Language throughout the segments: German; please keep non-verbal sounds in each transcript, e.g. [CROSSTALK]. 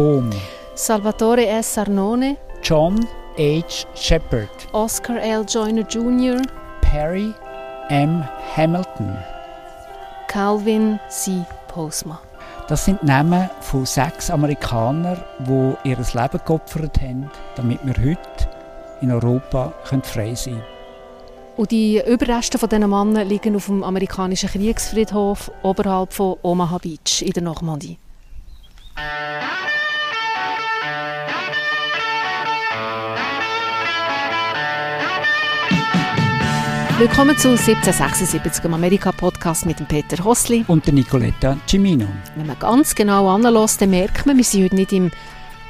Bohm, Salvatore S. Arnone, John H. Shepard, Oscar L. Joyner Jr., Perry M. Hamilton. Calvin C. Postma. Das sind Namen von sechs Amerikanern, die ihr Leben geopfert haben, damit wir heute in Europa frei sein können. Und die Überreste von diesen Männern liegen auf dem amerikanischen Kriegsfriedhof oberhalb von Omaha Beach in der Normandie. Willkommen zu 1776 im Amerika-Podcast mit dem Peter Hossli und der Nicoletta Cimino. Wenn man ganz genau anlässt, dann merkt man, wir sind heute nicht im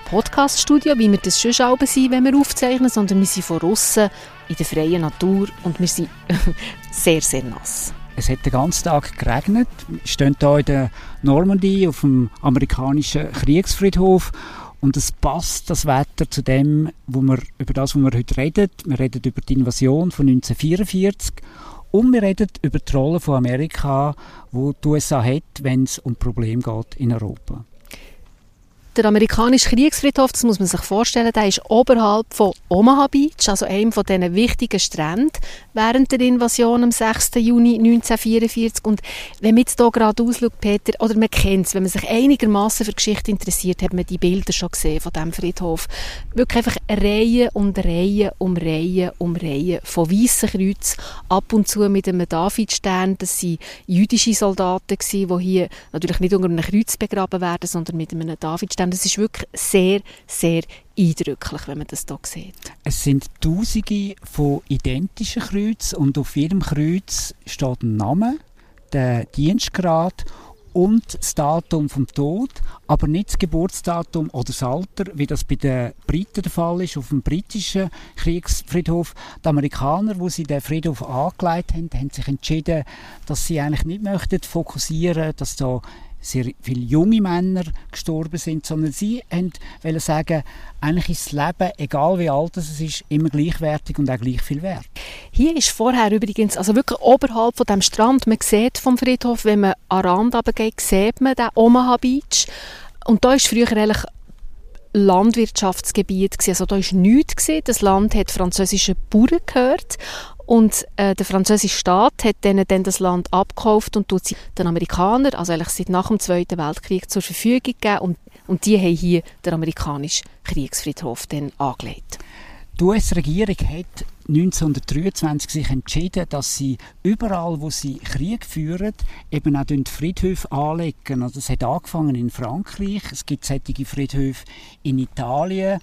Podcaststudio, wie wir das schon selber sind, wenn wir aufzeichnen, sondern wir sind von außen in der freien Natur und wir sind [LAUGHS] sehr, sehr nass. Es hat den ganzen Tag geregnet. Wir stehen hier in der Normandie auf dem amerikanischen Kriegsfriedhof und es passt das Wetter zu dem, wo wir, über das, was wir heute reden. Wir reden über die Invasion von 1944 und wir reden über die Rolle von Amerika, wo die USA hat, wenn es um Probleme geht in Europa. Der amerikanische Kriegsfriedhof, das muss man sich vorstellen, der ist oberhalb von Omaha Beach, also einem von diesen wichtigen Stränden während der Invasion am 6. Juni 1944. Und wenn man jetzt hier gerade ausschaut, Peter, oder man kennt es, wenn man sich einigermaßen für Geschichte interessiert, hat man die Bilder schon gesehen von diesem Friedhof. Wirklich einfach Reihen und Reihen um Reihen um Reihen von weißen Kreuz, ab und zu mit einem Davidstern. Das waren jüdische Soldaten, die hier natürlich nicht unter einem Kreuz begraben werden, sondern mit einem Davidstern Zustand. Es ist wirklich sehr, sehr eindrücklich, wenn man das hier sieht. Es sind Tausende von identischen Kreuzen und auf jedem Kreuz steht ein Name, der Dienstgrad und das Datum vom Tod, aber nicht das Geburtsdatum oder das Alter, wie das bei den Briten der Fall ist, auf dem britischen Kriegsfriedhof. Die Amerikaner, wo sie den Friedhof angelegt haben, haben sich entschieden, dass sie eigentlich nicht möchten fokussieren, dass da sehr viele junge Männer gestorben sind, sondern sie wollten sagen, eigentlich ist das Leben, egal wie alt es ist, immer gleichwertig und auch gleich viel wert. Hier ist vorher übrigens, also wirklich oberhalb von dem Strand, man sieht vom Friedhof, wenn man an Rand runtergeht, sieht man den Omaha Beach. Und da ist früher eigentlich Landwirtschaftsgebiet Also da ist nichts Das Land hat französische Bauern gehört und äh, der französische Staat hat denen dann das Land abgekauft und tut sie den Amerikanern, also eigentlich seit nach dem Zweiten Weltkrieg, zur Verfügung gegeben. Und, und die haben hier den amerikanischen Kriegsfriedhof dann angelegt. Die US-Regierung hat 1923 sich entschieden, dass sie überall, wo sie Krieg führen, eben auch Friedhöfe anlegen. Also es hat angefangen in Frankreich, es gibt solche Friedhöfe in Italien,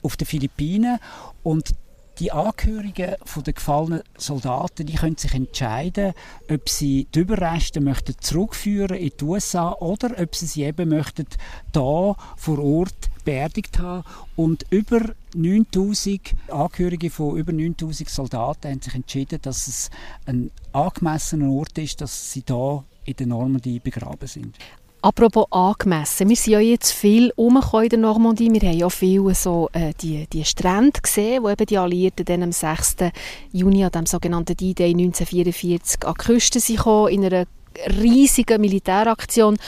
auf den Philippinen und die Angehörigen der gefallenen Soldaten die können sich entscheiden, ob sie die Überreste möchten zurückführen in die USA oder ob sie sie eben möchten da vor Ort beerdigt haben. Und über 9000 Angehörige von über 9000 Soldaten haben sich entschieden, dass es ein angemessener Ort ist, dass sie da in der Normandie begraben sind. Apropos angemessen, wir sind ja jetzt viel umgekommen in der Normandie. Wir haben ja viel so, äh, die, die Strände gesehen, wo eben die Alliierten am 6. Juni an dem sogenannten D-Day 1944 an die Küste sind gekommen, in einer riesigen Militäraktion.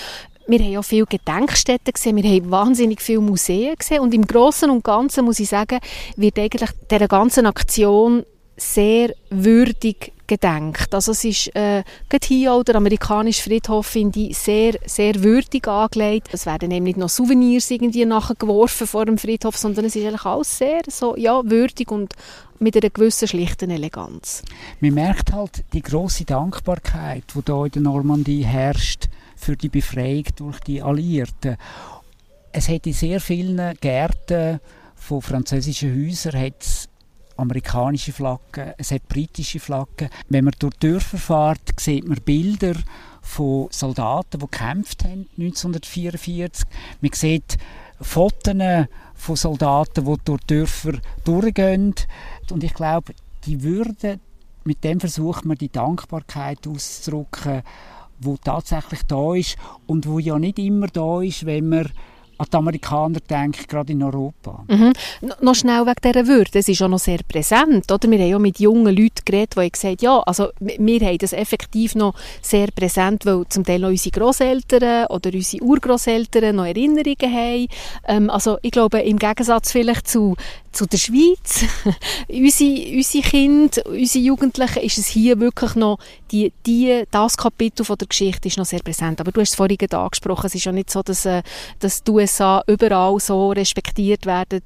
Wir haben ja viele Gedenkstätten gesehen, wir haben wahnsinnig viele Museen gesehen und im Großen und Ganzen muss ich sagen, wird eigentlich dieser ganzen Aktion sehr würdig gedenkt. Also es ist äh, gerade hier auch der Friedhof finde ich sehr, sehr würdig angelegt. Es werden eben nicht noch Souvenirs irgendwie nachgeworfen vor dem Friedhof, sondern es ist eigentlich alles sehr so, ja, würdig und mit einer gewissen schlichten Eleganz. Man merkt halt die große Dankbarkeit, die hier in der Normandie herrscht für die Befreiung durch die Alliierten. Es hat in sehr vielen Gärten von französischen Häusern amerikanische Flaggen, es hat britische Flaggen. Wenn man durch die Dörfer fährt, sieht man Bilder von Soldaten, die gekämpft haben 1944. Man sieht Fotos von Soldaten, die durch die Dörfer durchgehen. Und ich glaube, die Würde, mit dem versucht man die Dankbarkeit auszudrücken, wo tatsächlich da ist und wo ja nicht immer da ist, wenn man an die Amerikaner denke, gerade in Europa. Mhm. Noch schnell wegen dieser Würde. Es ist auch noch sehr präsent. Oder? Wir haben ja mit jungen Leuten geredet, die gesagt ja, also wir haben das effektiv noch sehr präsent, weil zum Teil noch unsere Großeltern oder unsere Urgroßeltern noch Erinnerungen haben. Ähm, also ich glaube, im Gegensatz vielleicht zu, zu der Schweiz, [LAUGHS] unsere, unsere Kinder, unsere Jugendlichen, ist es hier wirklich noch, die, die, das Kapitel von der Geschichte ist noch sehr präsent. Aber du hast es vorhin angesprochen, es ist ja nicht so, dass, äh, dass die USA überall so respektiert werden,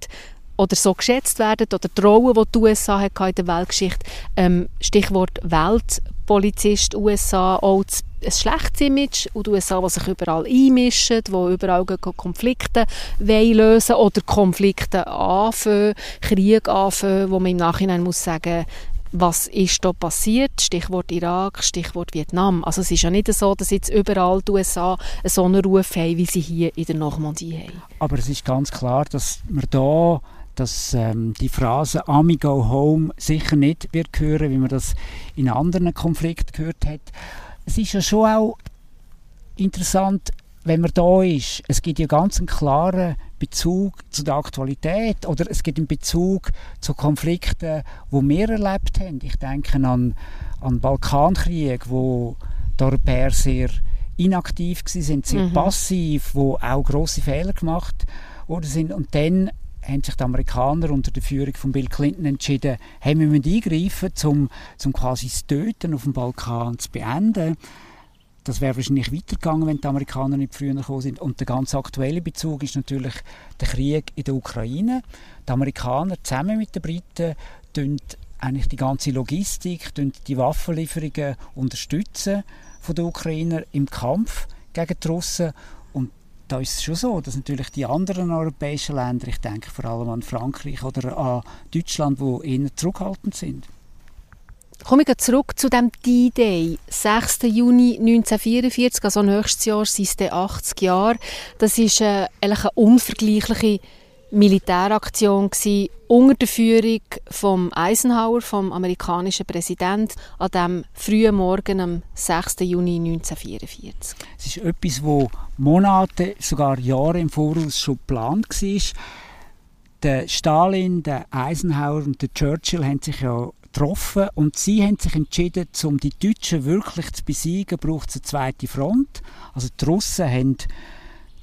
oder so geschätzt werden oder die Rolle, die die USA in der Weltgeschichte, ähm, Stichwort Weltpolizist USA, auch ein schlechtes Image und die USA, die sich überall einmischen, die überall Konflikte lösen oder Konflikte anfangen, Krieg anfangen, wo man im Nachhinein muss sagen was ist da passiert? Stichwort Irak, Stichwort Vietnam. Also es ist ja nicht so, dass jetzt überall die USA einen Ruf haben, wie sie hier in der Normandie haben. Aber es ist ganz klar, dass wir da dass ähm, die Phrase «Ami go home» sicher nicht wird hören, wie man das in anderen Konflikten gehört hat. Es ist ja schon auch interessant, wenn man da ist. Es gibt ja ganz einen klaren Bezug zu der Aktualität oder es gibt einen Bezug zu Konflikten, wo wir erlebt haben. Ich denke an an Balkankrieg, wo die Europäer sehr inaktiv sind, sehr mhm. passiv, wo auch große Fehler gemacht worden sind und dann haben sich die Amerikaner unter der Führung von Bill Clinton entschieden, hey, wir müssen eingreifen, um, um quasi das Töten auf dem Balkan zu beenden. Das wäre wahrscheinlich weitergegangen, wenn die Amerikaner nicht früher gekommen sind. Und der ganz aktuelle Bezug ist natürlich der Krieg in der Ukraine. Die Amerikaner zusammen mit den Briten eigentlich die ganze Logistik, die Waffenlieferungen unterstützen von den Ukrainer im Kampf gegen die Russen da ist es schon so, dass natürlich die anderen europäischen Länder, ich denke vor allem an Frankreich oder an Deutschland, wo eher zurückhaltend sind. Komme ich zurück zu dem D-Day, 6. Juni 1944, also nächstes Jahr sind es 80 Jahre. Das ist äh, eine unvergleichliche Militäraktion gewesen, unter der Führung von Eisenhower, vom amerikanischen Präsident, an dem frühen Morgen am 6. Juni 1944. Es ist etwas, wo Monate, sogar Jahre im Voraus schon geplant war. Der Stalin, der Eisenhower und der Churchill haben sich ja getroffen und sie haben sich entschieden, um die Deutschen wirklich zu besiegen, braucht es eine zweite Front. Also die Russen haben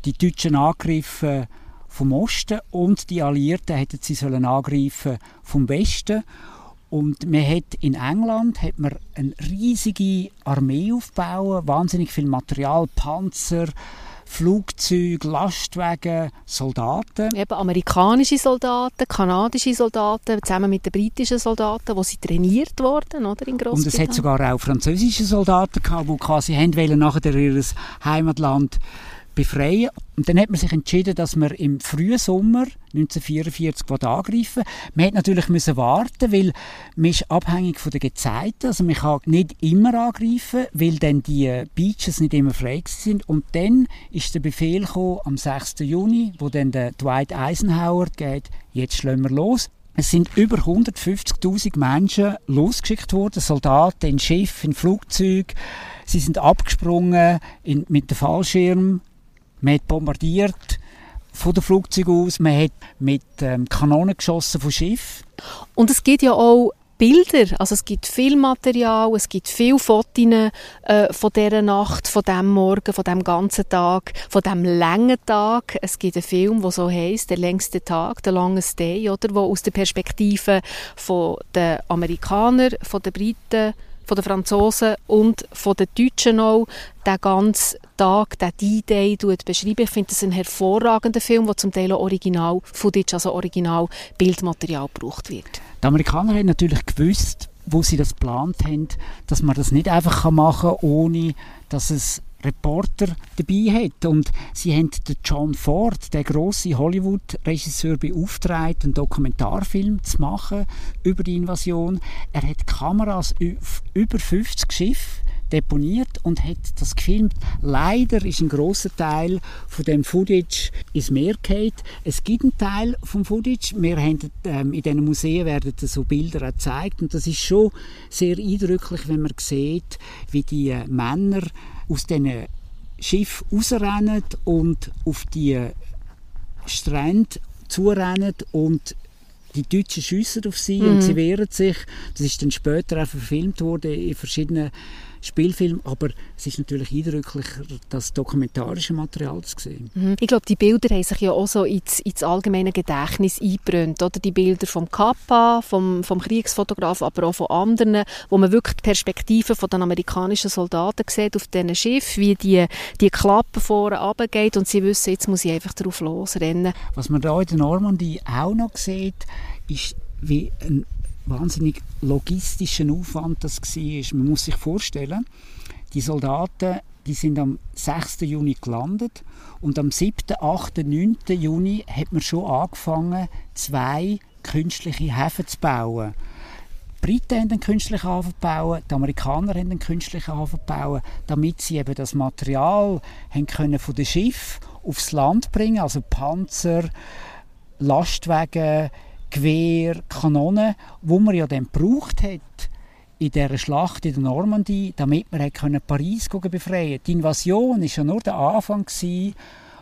die Deutschen angegriffen vom Osten und die Alliierten hätten sie sollen angreifen vom Westen. Und man hat in England hat man eine riesige Armee aufgebaut, wahnsinnig viel Material, Panzer, Flugzeuge, Lastwagen, Soldaten. Eben amerikanische Soldaten, kanadische Soldaten, zusammen mit den britischen Soldaten, wo sie trainiert wurden, oder, in Und es hat sogar auch französische Soldaten gehabt, die quasi haben wollen, nachher ihr Heimatland befreien. Und dann hat man sich entschieden, dass man im frühen Sommer 1944 angreifen Man hat natürlich müssen warten, weil man ist abhängig von den Gezeiten. Also man kann nicht immer angreifen, weil dann die Beaches nicht immer frei sind. Und dann ist der Befehl gekommen, am 6. Juni, wo dann der Dwight Eisenhower geht, jetzt schlagen wir los. Es sind über 150.000 Menschen losgeschickt worden, Soldaten in Schiff, in Flugzeug. Sie sind abgesprungen in, mit dem Fallschirm man hat bombardiert von den Flugzeugen aus, man hat mit ähm, Kanonen geschossen von Schiff. Und es gibt ja auch Bilder, also es gibt viel Material, es gibt viele Fotos äh, von dieser Nacht, von dem Morgen, von dem ganzen Tag, von dem langen Tag. Es gibt einen Film, der so heißt, der längste Tag, der longest day, oder, wo aus der Perspektive von den Amerikanern, von den Briten, von den Franzosen und von den Deutschen auch den ganzen Tag, den D-Day beschreiben. Ich finde das ein hervorragender Film, wo zum Teil auch Original Footage, also Original Bildmaterial gebraucht wird. Die Amerikaner haben natürlich gewusst, wo sie das geplant haben, dass man das nicht einfach machen kann, ohne dass es Reporter dabei hat. Und sie haben den John Ford, der große Hollywood-Regisseur, beauftragt, einen Dokumentarfilm zu machen über die Invasion. Er hat Kameras auf über 50 Schiffe deponiert und hat das gefilmt. Leider ist ein großer Teil von dem Footage ins Meer gefallen. Es gibt einen Teil vom Footage. Wir haben ähm, in diesen Museen werden so Bilder gezeigt und das ist schon sehr eindrücklich, wenn man sieht, wie die äh, Männer aus diesen Schiff rausrennen und auf die Strände zurennen und die Deutschen schiessen auf sie mhm. und sie wehren sich. Das ist dann später auch verfilmt worden in verschiedenen Spielfilm, aber es ist natürlich eindrücklicher, das dokumentarische Material zu sehen. Mhm. Ich glaube, die Bilder haben sich ja auch so ins, ins allgemeine Gedächtnis eingebrannt, oder? Die Bilder vom Kappa, vom, vom Kriegsfotograf, aber auch von anderen, wo man wirklich die Perspektive von den amerikanischen Soldaten sieht auf diesen Schiff, wie die, die Klappe vorne runtergeht und sie wissen, jetzt muss ich einfach drauf losrennen. Was man da in der Normandie auch noch sieht, ist, wie ein wahnsinnig logistischen Aufwand das war. Man muss sich vorstellen, die Soldaten die sind am 6. Juni gelandet und am 7., 8., 9. Juni hat man schon angefangen, zwei künstliche Häfen zu bauen. Die Briten haben einen künstlichen Hafen gebaut, die Amerikaner haben einen künstlichen Hafen gebaut, damit sie eben das Material können von dem Schiff aufs Land bringen, also Panzer, Lastwagen, Gewehr, Kanonen, wo man ja dann gebraucht hat in dieser Schlacht in der Normandie, damit man Paris befreien. Die Invasion war ja nur der Anfang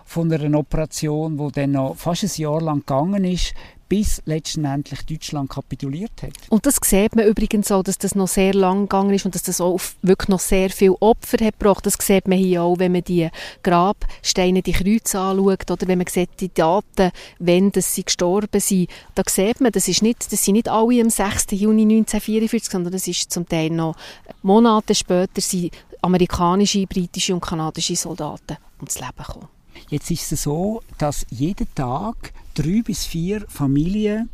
von einer Operation, die dann noch fast ein Jahr lang gegangen ist, bis letztendlich Deutschland kapituliert hat. Und das sieht man übrigens auch, dass das noch sehr lang gegangen ist und dass das auch wirklich noch sehr viele Opfer hat gebracht. Das sieht man hier auch, wenn man die Grabsteine, die Kreuze anschaut oder wenn man sieht die Daten, wenn das sie gestorben sind. Da sieht man, das, ist nicht, das sind nicht alle am 6. Juni 1944, sondern das ist zum Teil noch Monate später sind amerikanische, britische und kanadische Soldaten ums Leben gekommen. Jetzt ist es so, dass jeden Tag drei bis vier Familien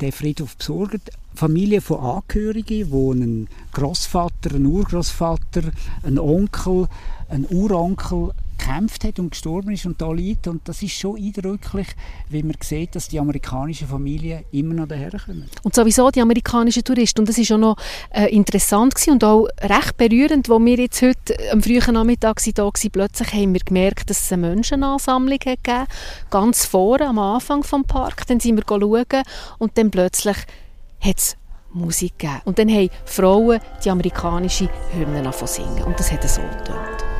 den Friedhof besorgen. Familien von Angehörigen, wo ein Großvater, ein Urgroßvater, ein Onkel, ein Uronkel gekämpft hat und gestorben ist und da liegt. Und das ist schon eindrücklich, wie man sieht, dass die amerikanischen Familien immer noch daherkommen. Und sowieso die amerikanischen Touristen. Und das ist auch noch äh, interessant und auch recht berührend, wo wir jetzt heute am frühen Nachmittag da waren, plötzlich haben wir gemerkt, dass es eine Menschenansammlung hat gegeben ganz vorne am Anfang des Parks. Dann sind wir schauen und dann plötzlich hat es Musik gegeben. Und dann haben Frauen die amerikanische Hymnen singen. Und das hat so getönt.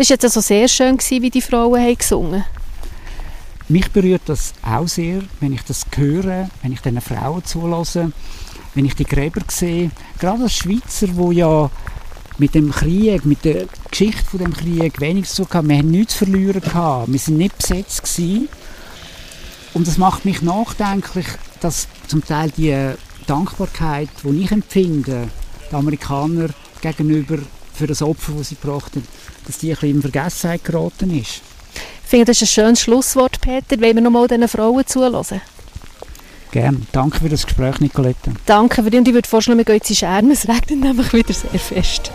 Das war jetzt also sehr schön, wie die Frauen haben gesungen Mich berührt das auch sehr, wenn ich das höre, wenn ich diesen Frauen zulasse, wenn ich die Gräber sehe. Gerade als Schweizer, wo ja mit dem Krieg, mit der Geschichte von dem Krieg wenig zu tun Wir haben nichts verloren gehabt. Wir sind nicht besetzt. Und das macht mich nachdenklich, dass zum Teil die Dankbarkeit, die ich empfinde, den Amerikaner gegenüber für das Opfer, das sie gebracht haben, dass die ein bisschen in Vergessenheit geraten ist. Ich finde, das ist ein schönes Schlusswort, Peter. Wollen wir noch mal diesen Frauen zuhören? Gerne. Danke für das Gespräch, Nicolette. Danke für dich und ich würde vorschlagen, wir gehen jetzt in Schermen. Es regnet nämlich wieder sehr fest.